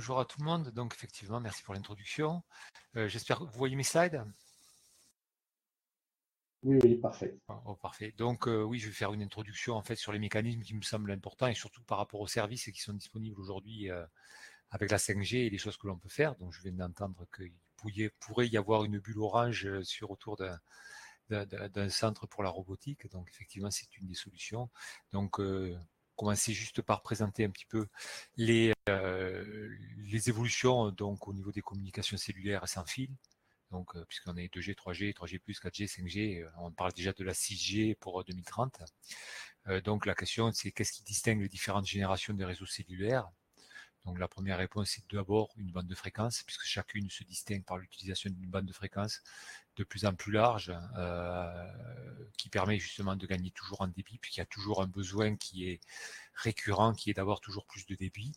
bonjour à tout le monde. Donc, effectivement, merci pour l'introduction. Euh, j'espère que vous voyez mes slides. Oui, oui, parfait. Oh, parfait. Donc, euh, oui, je vais faire une introduction en fait sur les mécanismes qui me semblent importants et surtout par rapport aux services qui sont disponibles aujourd'hui euh, avec la 5G et les choses que l'on peut faire. Donc, je viens d'entendre qu'il pourrait y avoir une bulle orange sur autour d'un centre pour la robotique. Donc, effectivement, c'est une des solutions. Donc, commencer juste par présenter un petit peu les, euh, les évolutions donc au niveau des communications cellulaires sans fil. Donc, euh, puisqu'on est 2G, 3G, 3G+, 4G, 5G, on parle déjà de la 6G pour 2030. Euh, donc, la question, c'est qu'est-ce qui distingue les différentes générations de réseaux cellulaires? Donc la première réponse, c'est d'abord une bande de fréquence, puisque chacune se distingue par l'utilisation d'une bande de fréquence de plus en plus large, euh, qui permet justement de gagner toujours en débit, puisqu'il y a toujours un besoin qui est récurrent, qui est d'avoir toujours plus de débit.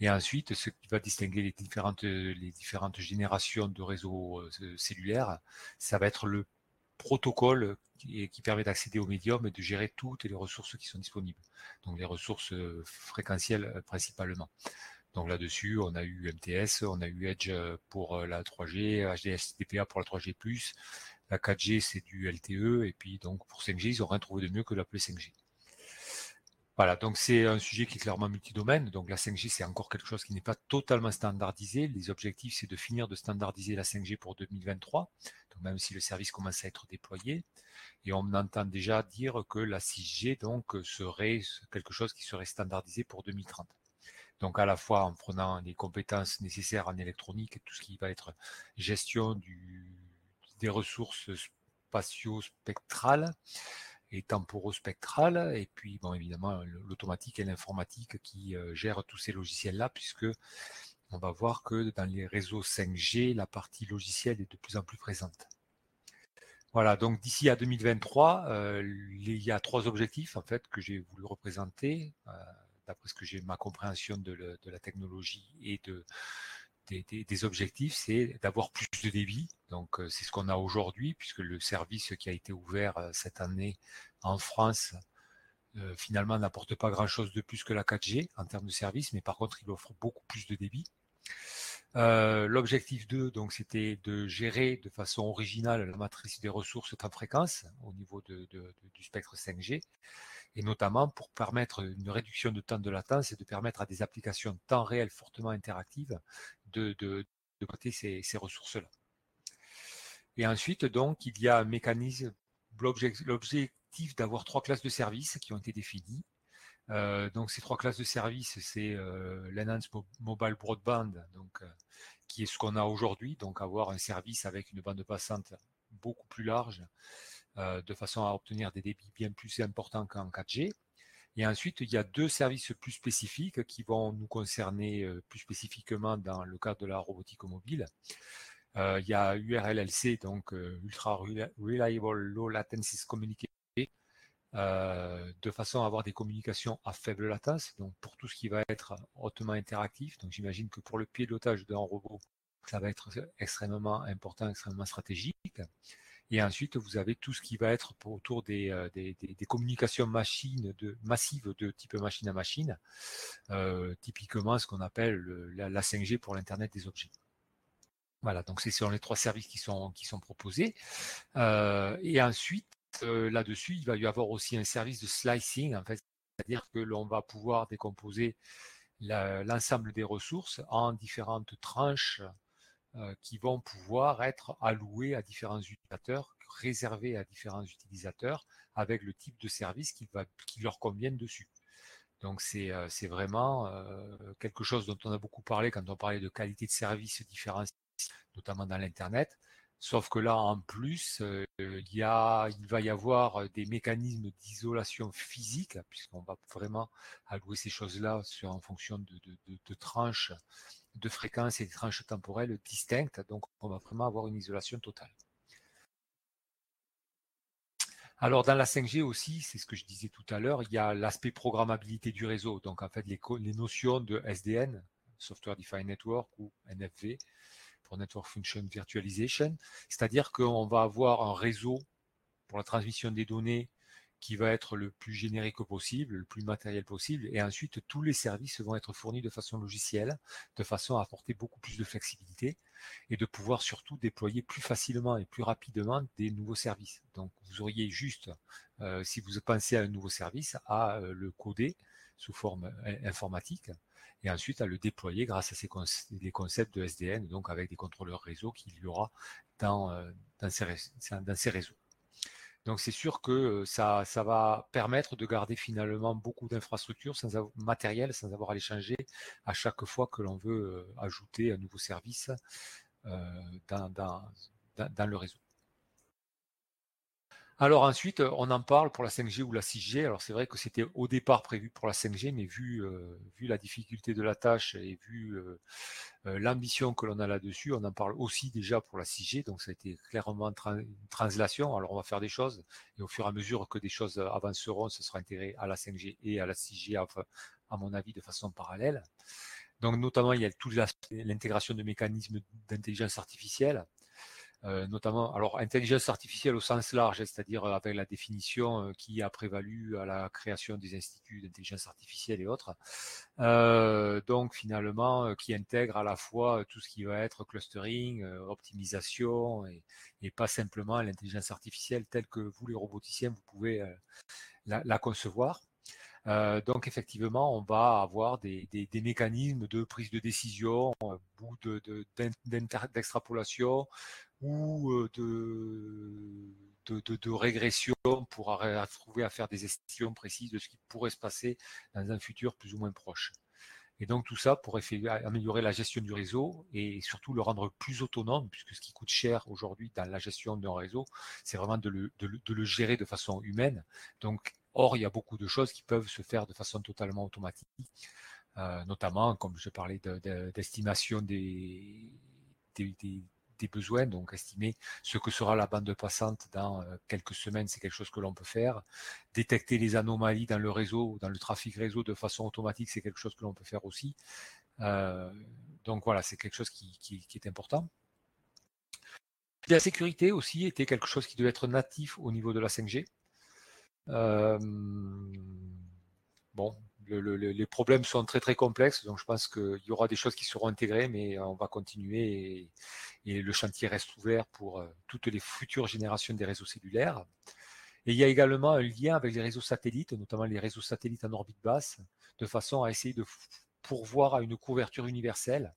Et ensuite, ce qui va distinguer les différentes, les différentes générations de réseaux euh, cellulaires, ça va être le protocole qui, permet d'accéder au médium et de gérer toutes les ressources qui sont disponibles. Donc les ressources euh, fréquentielles principalement. Donc là-dessus, on a eu MTS, on a eu Edge euh, pour la 3G, HDSDPA pour la 3G+, la 4G c'est du LTE, et puis donc pour 5G, ils n'ont rien trouvé de mieux que l'appeler 5G. Voilà, donc c'est un sujet qui est clairement multidomaine. Donc la 5G, c'est encore quelque chose qui n'est pas totalement standardisé. Les objectifs, c'est de finir de standardiser la 5G pour 2023, donc même si le service commence à être déployé. Et on entend déjà dire que la 6G donc serait quelque chose qui serait standardisé pour 2030. Donc à la fois en prenant les compétences nécessaires en électronique tout ce qui va être gestion des ressources spatio-spectrales, et temporospectrale, et puis bon évidemment l'automatique et l'informatique qui euh, gèrent tous ces logiciels-là, puisque on va voir que dans les réseaux 5G, la partie logicielle est de plus en plus présente. Voilà, donc d'ici à 2023, euh, il y a trois objectifs en fait que j'ai voulu représenter, euh, d'après ce que j'ai ma compréhension de, la technologie et de, des, objectifs, c'est d'avoir plus de débit. Donc euh, c'est ce qu'on a aujourd'hui, puisque le service qui a été ouvert euh, cette année en France, euh, finalement n'apporte pas grand-chose de plus que la 4G en termes de service, mais par contre il offre beaucoup plus de débit. L'objectif 2, donc, c'était de gérer de façon originale la matrice des ressources temps fréquence au niveau du spectre 5G, et notamment pour permettre une réduction de temps de latence et de permettre à des applications temps réel fortement interactives de, de, de ces, ces ressources-là. Et ensuite, donc, il y a un mécanisme, l'objectif d'avoir trois classes de services qui ont été définies. Euh, donc ces trois classes de services, c'est euh, l'Enhanced Mobile Broadband, donc euh, qui est ce qu'on a aujourd'hui, donc avoir un service avec une bande passante beaucoup plus large, euh, de façon à obtenir des débits bien plus importants qu'en 4G. Et ensuite, il y a deux services plus spécifiques qui vont nous concerner euh, plus spécifiquement dans le cadre de la robotique mobile. Euh, il y a URLLC, donc Ultra Reliable Low Latency Communication, de façon à avoir des communications à faible latence, donc pour tout ce qui va être hautement interactif. Donc j'imagine que pour le pilotage d'un robot, ça va être extrêmement important, extrêmement stratégique. Et ensuite, vous avez tout ce qui va être autour des, euh, des, communications machines de, massives de type machine à machine, euh, typiquement ce qu'on appelle la, la 5G pour l'Internet des objets. Voilà, donc c'est sur les trois services qui sont, qui sont proposés. Euh, et ensuite, là-dessus, il va y avoir aussi un service de slicing, en fait, c'est-à-dire que l'on va pouvoir décomposer l'ensemble des ressources en différentes tranches qui vont pouvoir être allouées à différents utilisateurs, réservées à différents utilisateurs, avec le type de service qui, leur convienne dessus. Donc c'est euh, vraiment quelque chose dont on a beaucoup parlé quand on parlait de qualité de service différenciée, notamment dans l'Internet. Sauf que là, en plus, euh, il, y a, il va y avoir des mécanismes d'isolation physique, puisqu'on va vraiment allouer ces choses-là en fonction de, tranches de fréquences et de tranches temporelles distinctes. Donc, on va vraiment avoir une isolation totale. Alors, dans la 5G aussi, c'est ce que je disais tout à l'heure, il y a l'aspect programmabilité du réseau. Donc, en fait, les notions de SDN, Software Defined Network ou NFV, pour Network Function Virtualization, c'est-à-dire qu'on va avoir un réseau pour la transmission des données qui va être le plus générique possible, le plus matériel possible, et ensuite tous les services vont être fournis de façon logicielle, de façon à apporter beaucoup plus de flexibilité et de pouvoir surtout déployer plus facilement et plus rapidement des nouveaux services. Donc vous auriez juste, euh, si vous pensez à un nouveau service, à euh, le coder sous forme euh, informatique et ensuite à le déployer grâce à ces concepts de SDN, donc avec des contrôleurs réseau qu'il y aura dans, dans, ces, dans réseaux. Donc c'est sûr que ça, ça va permettre de garder finalement beaucoup d'infrastructures sans matériel sans avoir à les changer à chaque fois que l'on veut ajouter un nouveau service dans, dans, dans le réseau. Alors ensuite, on en parle pour la 5G ou la 6G. Alors c'est vrai que c'était au départ prévu pour la 5G, mais vu, la difficulté de la tâche et vu l'ambition que l'on a là-dessus, on en parle aussi déjà pour la 6G. Donc ça a été clairement une translation. Alors on va faire des choses et au fur et à mesure que des choses avanceront, ce sera intégré à la 5G et à la 6G, à mon avis, de façon parallèle. Donc notamment, il y a toute l'intégration de mécanismes d'intelligence artificielle. Euh, notamment, alors intelligence artificielle au sens large, hein, c'est-à-dire euh, avec la définition euh, qui a prévalu à la création des instituts d'intelligence artificielle et autres. donc finalement, qui intègre à la fois tout ce qui va être clustering, optimisation et, pas simplement l'intelligence artificielle telle que vous les roboticiens vous pouvez la, concevoir. Donc effectivement, on va avoir des, des, mécanismes de prise de décision, ou d'extrapolation, de, ou euh, de, de, de, régression pour trouver à faire des estimations précises de ce qui pourrait se passer dans un futur plus ou moins proche. Et donc tout ça pour améliorer la gestion du réseau et surtout le rendre plus autonome, puisque ce qui coûte cher aujourd'hui dans la gestion d'un réseau, c'est vraiment de le, de, de le, gérer de façon humaine. Donc, or, il y a beaucoup de choses qui peuvent se faire de façon totalement automatique, euh, notamment, comme je parlais d'estimation des, des, des, des donc estimer ce que sera la bande passante dans euh, quelques semaines, c'est quelque chose que l'on peut faire. Détecter les anomalies dans le réseau, dans le trafic réseau de façon automatique, c'est quelque chose que l'on peut faire aussi. Euh, donc voilà, c'est quelque chose qui, est important. La sécurité aussi était quelque chose qui devait être natif au niveau de la 5G. Euh, bon, le, les problèmes sont très très complexes, donc je pense qu'il y aura des choses qui seront intégrées, mais on va continuer et, le chantier reste ouvert pour euh, toutes les futures générations des réseaux cellulaires. Et il y a également un lien avec les réseaux satellites, notamment les réseaux satellites en orbite basse, de façon à essayer de pourvoir à une couverture universelle,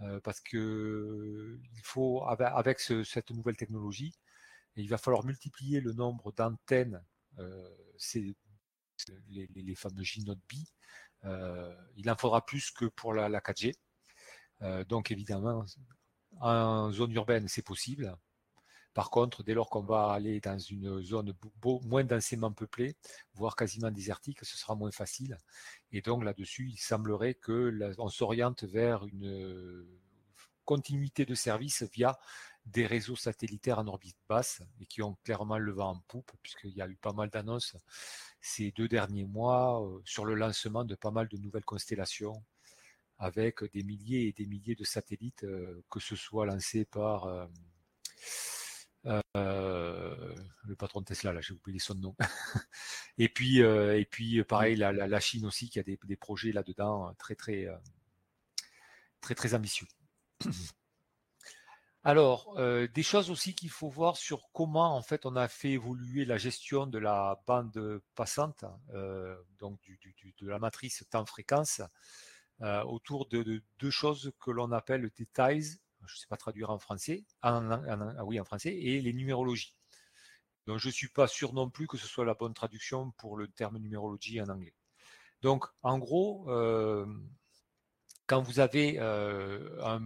euh, parce que faut avec ce, cette nouvelle technologie, il va falloir multiplier le nombre d'antennes euh, les, fameux G-Note B. Euh, il en faudra plus que pour la, 4G. Euh, donc évidemment, en zone urbaine, c'est possible. Par contre, dès lors qu'on va aller dans une zone moins densément peuplée, voire quasiment désertique, ce sera moins facile. Et donc là-dessus, il semblerait que s'oriente vers une continuité de service via des réseaux satellitaires en orbite basse et qui ont clairement le vent en poupe, puisqu'il y a eu pas mal d'annonces ces deux derniers mois euh, sur le lancement de pas mal de nouvelles constellations avec des milliers et des milliers de satellites, euh, que ce soit lancés par euh, le patron de Tesla, là, j'ai oublié son nom. et puis, et puis, pareil, la, la, Chine aussi qui a des, des projets là-dedans très, très, très, très ambitieux. Alors, euh, des choses aussi qu'il faut voir sur comment en fait on a fait évoluer la gestion de la bande passante, euh, donc de la matrice temps-fréquence, euh, autour de, de, deux choses que l'on appelle des tiles, je ne sais pas traduire en français, ah oui en français, et les numérologies. Donc je ne suis pas sûr non plus que ce soit la bonne traduction pour le terme numérologie en anglais. Donc en gros, quand vous avez un,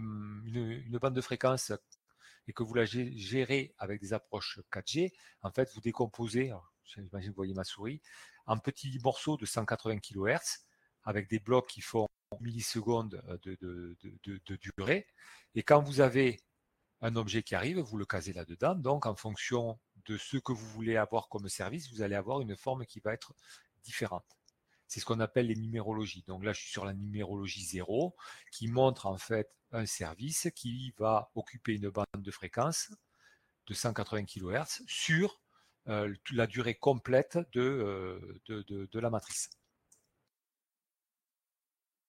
une, une, bande de fréquence et que vous la gérez avec des approches 4G, en fait, vous décomposez, j'imagine que vous voyez ma souris, en petits morceaux de 180 kHz avec des blocs qui font millisecondes de, de, de, de, durée. Et quand vous avez un objet qui arrive, vous le casez là-dedans. Donc, en fonction de ce que vous voulez avoir comme service, vous allez avoir une forme qui va être différente. C'est ce qu'on appelle les numérologies. Donc là, je suis sur la numérologie 0 qui montre en fait un service qui va occuper une bande de fréquence de 180 kHz sur la durée complète de, de, la matrice.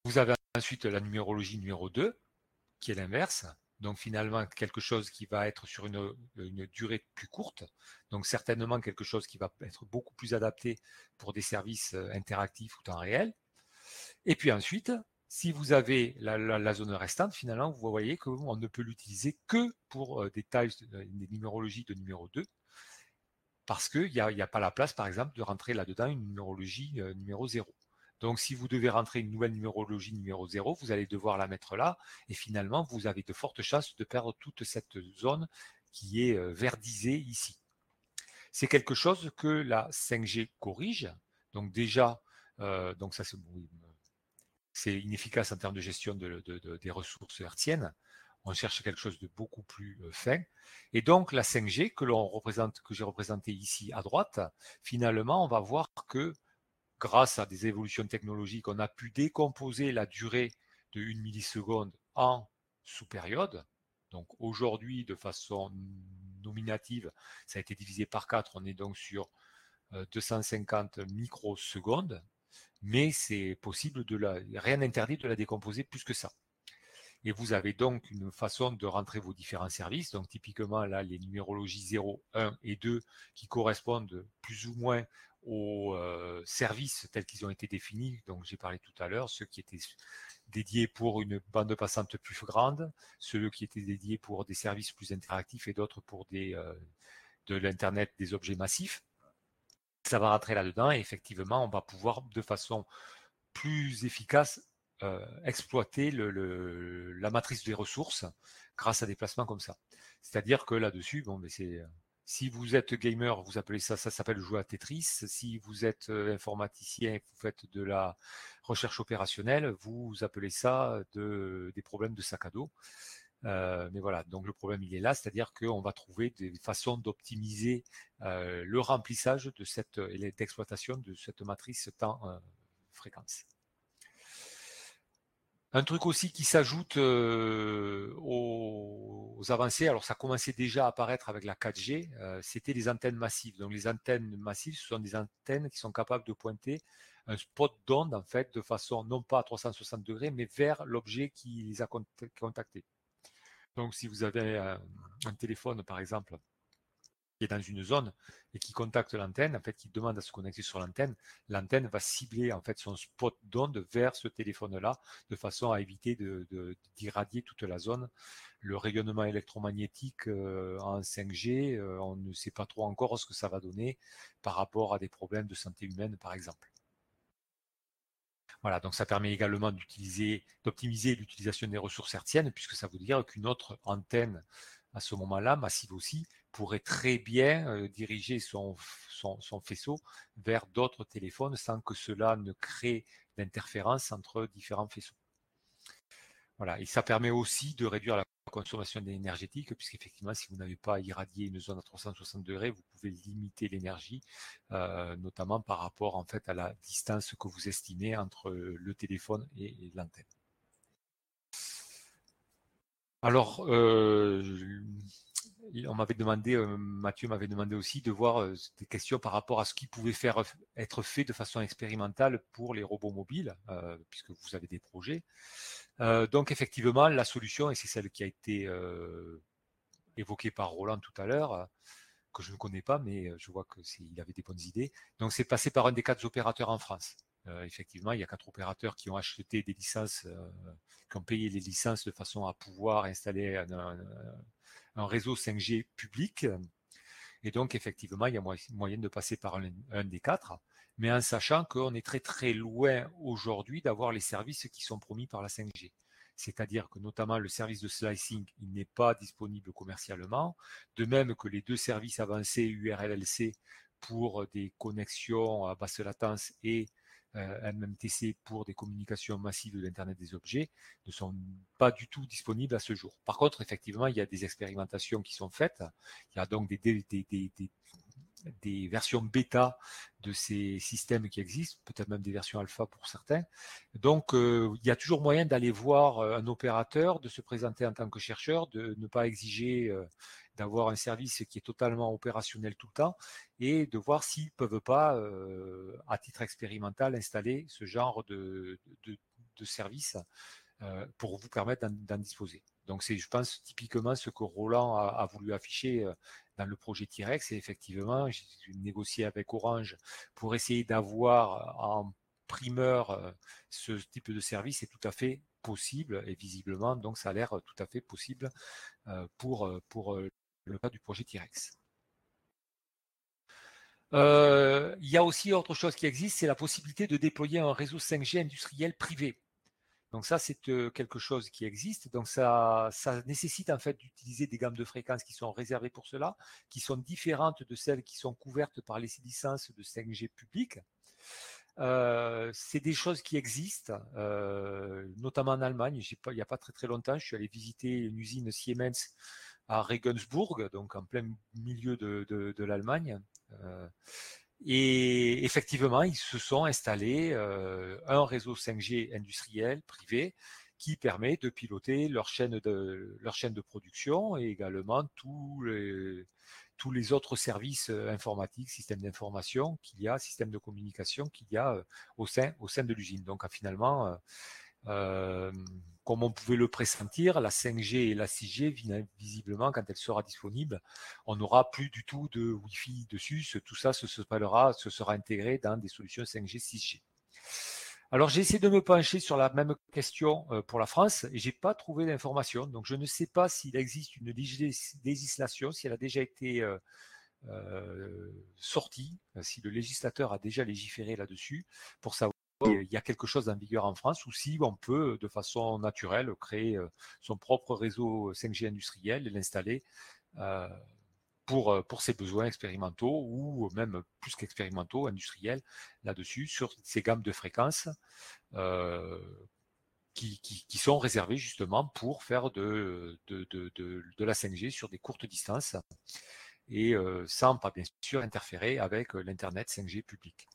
Vous avez ensuite la numérologie numéro 2, qui est l'inverse. Donc finalement, quelque chose qui va être sur une, durée plus courte. Donc certainement quelque chose qui va être beaucoup plus adapté pour des services interactifs ou temps réel. Et puis ensuite, si vous avez la, zone restante, finalement, vous voyez qu'on ne peut l'utiliser que pour euh, des tailles, euh, des numérologies de numéro 2, parce qu'il n'y a, pas la place, par exemple, de rentrer là-dedans une numérologie euh, numéro 0. Donc, si vous devez rentrer une nouvelle numérologie numéro 0, vous allez devoir la mettre là, et finalement, vous avez de fortes chances de perdre toute cette zone qui est verdisée ici. C'est quelque chose que la 5G corrige. Donc déjà, ça c'est inefficace en termes de gestion des ressources hertziennes. On cherche quelque chose de beaucoup plus euh, fin. Et donc la 5G que l'on représente, que j'ai représenté ici à droite, finalement, on va voir que grâce à des évolutions technologiques, on a pu décomposer la durée de 1 milliseconde en sous-période. Donc aujourd'hui, de façon nominative, ça a été divisé par 4. On est donc sur 250 euh, microsecondes mais c'est possible de la, rien n'interdit de la décomposer plus que ça. Et vous avez donc une façon de rentrer vos différents services. Donc typiquement là, les numérologies 0, 1 et 2 qui correspondent plus ou moins aux euh, services tels qu'ils ont été définis. Donc j'ai parlé tout à l'heure, ceux qui étaient dédiés pour une bande passante plus grande, ceux qui étaient dédiés pour des services plus interactifs et d'autres pour des, euh, de l'Internet des objets massifs ça va rentrer là-dedans et effectivement, on va pouvoir de façon plus efficace euh, exploiter la matrice des ressources grâce à des placements comme ça. C'est-à-dire que là-dessus, bon, mais c'est si vous êtes gamer, vous appelez ça, ça s'appelle jouer à Tetris. Si vous êtes euh, informaticien vous faites de la recherche opérationnelle, vous appelez ça de, des problèmes de sac à dos. Euh, mais voilà, donc le problème il est là, c'est-à-dire qu'on va trouver des façons d'optimiser euh, le remplissage de cette et d'exploitation de cette matrice temps fréquence. Un truc aussi qui s'ajoute aux, avancées, alors ça commençait déjà à apparaître avec la 4G, c'était les antennes massives. Donc les antennes massives, ce sont des antennes qui sont capables de pointer un spot d'onde en fait de façon non pas à 360 degrés, mais vers l'objet qui les a contactés. Donc, si vous avez un, téléphone, par exemple, qui est dans une zone et qui contacte l'antenne, en fait, qui demande à se connecter sur l'antenne, l'antenne va cibler en fait son spot d'onde vers ce téléphone-là, de façon à éviter d'irradier toute la zone. Le rayonnement électromagnétique euh, en 5G, euh, on ne sait pas trop encore ce que ça va donner par rapport à des problèmes de santé humaine, par exemple. Voilà, donc ça permet également d'utiliser, d'optimiser l'utilisation des ressources hertziennes, puisque ça veut dire qu'une autre antenne à ce moment-là, massive aussi, pourrait très bien euh, diriger son, faisceau vers d'autres téléphones sans que cela ne crée d'interférence entre différents faisceaux. Voilà, et ça permet aussi de réduire la consommation énergétique, puisqu'effectivement, si vous n'avez pas irradié une zone à 360 degrés, vous pouvez limiter l'énergie, euh, notamment par rapport en fait à la distance que vous estimez entre le téléphone et, l'antenne. Alors, euh, on m'avait demandé, euh, Mathieu m'avait demandé aussi de voir des questions par rapport à ce qui pouvait faire être fait de façon expérimentale pour les robots mobiles, puisque vous avez des projets. Euh, donc effectivement, la solution, et c'est celle qui a été euh, évoquée par Roland tout à l'heure, euh, que je ne connais pas, mais je vois qu'il avait des bonnes idées. Donc c'est passé par un des quatre opérateurs en France. effectivement, il y a quatre opérateurs qui ont acheté des licences, qui ont payé les licences de façon à pouvoir installer un, réseau 5G public. Et donc, effectivement, il y a moyen de passer par un des quatre mais en sachant qu'on est très très loin aujourd'hui d'avoir les services qui sont promis par la 5G. C'est-à-dire que notamment le service de slicing, il n'est pas disponible commercialement, de même que les deux services avancés URLLC pour des connexions à basse latence et euh, MMTC pour des communications massives de l'Internet des objets ne sont pas du tout disponibles à ce jour. Par contre, effectivement, il y a des expérimentations qui sont faites. Il y a donc des versions bêta de ces systèmes qui existent, peut-être même des versions alpha pour certains. Donc, euh, il y a toujours moyen d'aller voir euh, un opérateur, de se présenter en tant que chercheur, de ne pas exiger euh, d'avoir un service qui est totalement opérationnel tout le temps, et de voir s'ils peuvent pas, à titre expérimental, installer ce genre de, service pour vous permettre d'en disposer. Donc c'est, je pense, typiquement ce que Roland a, voulu afficher dans le projet T-Rex. Et effectivement, j'ai négocié avec Orange pour essayer d'avoir en primeur euh, ce type de service. C'est tout à fait possible et visiblement, donc ça a l'air tout à fait possible euh, pour, pour le cas du projet T-Rex. il y a aussi autre chose qui existe, c'est la possibilité de déployer un réseau 5G industriel privé. Donc ça, c'est quelque chose qui existe. Donc ça, ça nécessite en fait d'utiliser des gammes de fréquences qui sont réservées pour cela, qui sont différentes de celles qui sont couvertes par les licences de 5G publiques. C'est des choses qui existent, notamment en Allemagne. Il n'y a pas très très longtemps, je suis allé visiter une usine Siemens à Regensburg, donc en plein milieu de, l'Allemagne. Et effectivement, ils se sont installés euh, un réseau 5G industriel privé qui permet de piloter leur chaîne de leur chaîne de production et également tous les tous les autres services euh, informatiques, systèmes d'information qu'il y a, systèmes de communication qu'il y a euh, au sein au sein de l'usine. Donc finalement, euh, comme on pouvait le pressentir, la 5G et la 6G, visiblement, quand elle sera disponible, on n'aura plus du tout de Wi-Fi dessus. Tout ça se se sera intégré dans des solutions 5G, 6G. Alors j'ai essayé de me pencher sur la même question euh, pour la France et j'ai pas trouvé d'informations. Donc je ne sais pas s'il existe une législation, si elle a déjà été euh, sortie, si le législateur a déjà légiféré là-dessus pour savoir il y a quelque chose en vigueur en France ou si on peut, de façon naturelle, créer euh, son propre réseau 5G industriel et l'installer euh, pour, euh, ses besoins expérimentaux ou même plus qu'expérimentaux, industriels, là-dessus, sur ces gammes de fréquences qui, sont réservées justement pour faire de, la 5G sur des courtes distances et sans pas bien sûr interférer avec l'Internet 5G public.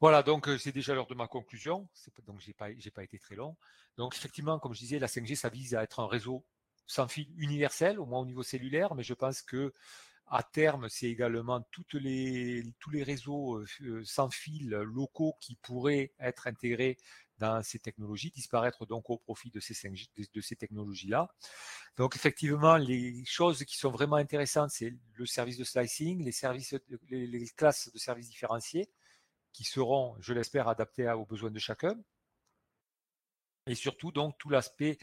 Voilà, donc euh, c'est déjà l'heure de ma conclusion. Donc j'ai pas, pas été très long. Donc effectivement, comme je disais, la 5G, ça vise à être un réseau sans fil universel, au moins au niveau cellulaire, mais je pense que à terme, c'est également toutes les, tous les réseaux euh, euh, sans fil locaux qui pourraient être intégrés dans ces technologies, disparaître donc au profit de ces, 5G, de, ces technologies-là. Donc effectivement, les choses qui sont vraiment intéressantes, c'est le service de slicing, les classes de services différenciés, qui seront, je l'espère, adaptés aux besoins de chacun. Et surtout, donc, tout l'aspect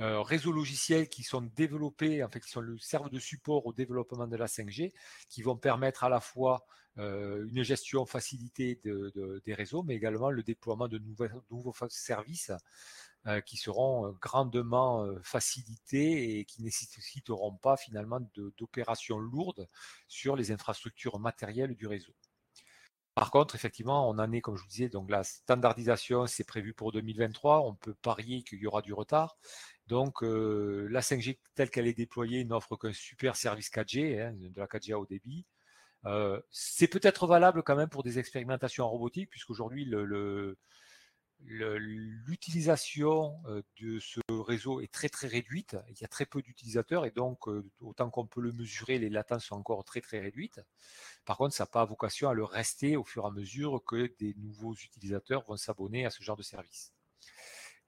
euh, réseau logiciel qui sont développés, en fait, qui servent de support au développement de la 5G, qui vont permettre à la fois euh, une gestion facilitée de, des réseaux, mais également le déploiement de nouveaux, services euh, qui seront grandement facilités et qui ne nécessiteront pas finalement d'opérations lourdes sur les infrastructures matérielles du réseau. Par contre, effectivement, on en est, comme je vous disais, donc la standardisation, c'est prévu pour 2023. On peut parier qu'il y aura du retard. Donc, euh, la 5G telle qu'elle est déployée n'offre qu'un super service 4G, hein, de la 4G à haut débit. Euh, c'est peut-être valable quand même pour des expérimentations en robotique, puisqu'aujourd'hui, le, le, l'utilisation euh, de ce réseau est très très réduite. Il y a très peu d'utilisateurs et donc euh, autant qu'on peut le mesurer, les latences sont encore très très réduites. Par contre, ça n'a pas vocation à le rester au fur et à mesure que des nouveaux utilisateurs vont s'abonner à ce genre de service.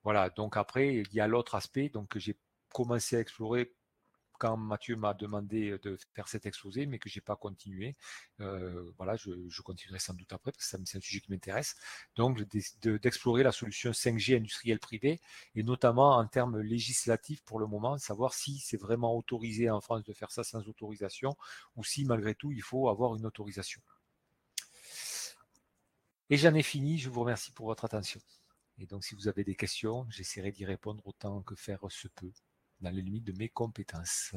Voilà. Donc après, il y a l'autre aspect donc que j'ai commencé à explorer quand Mathieu m'a demandé de faire cet exposé, mais que j'ai pas continué. Voilà, je, continuerai sans doute après parce que c'est un sujet qui m'intéresse. Donc, d'explorer la solution 5G industrielle privée et notamment en termes législatifs pour le moment, savoir si c'est vraiment autorisé en France de faire ça sans autorisation ou si malgré tout il faut avoir une autorisation. Et j'en ai fini. Je vous remercie pour votre attention. Et donc, si vous avez des questions, j'essaierai d'y répondre autant que faire se peut dans les limites de mes compétences.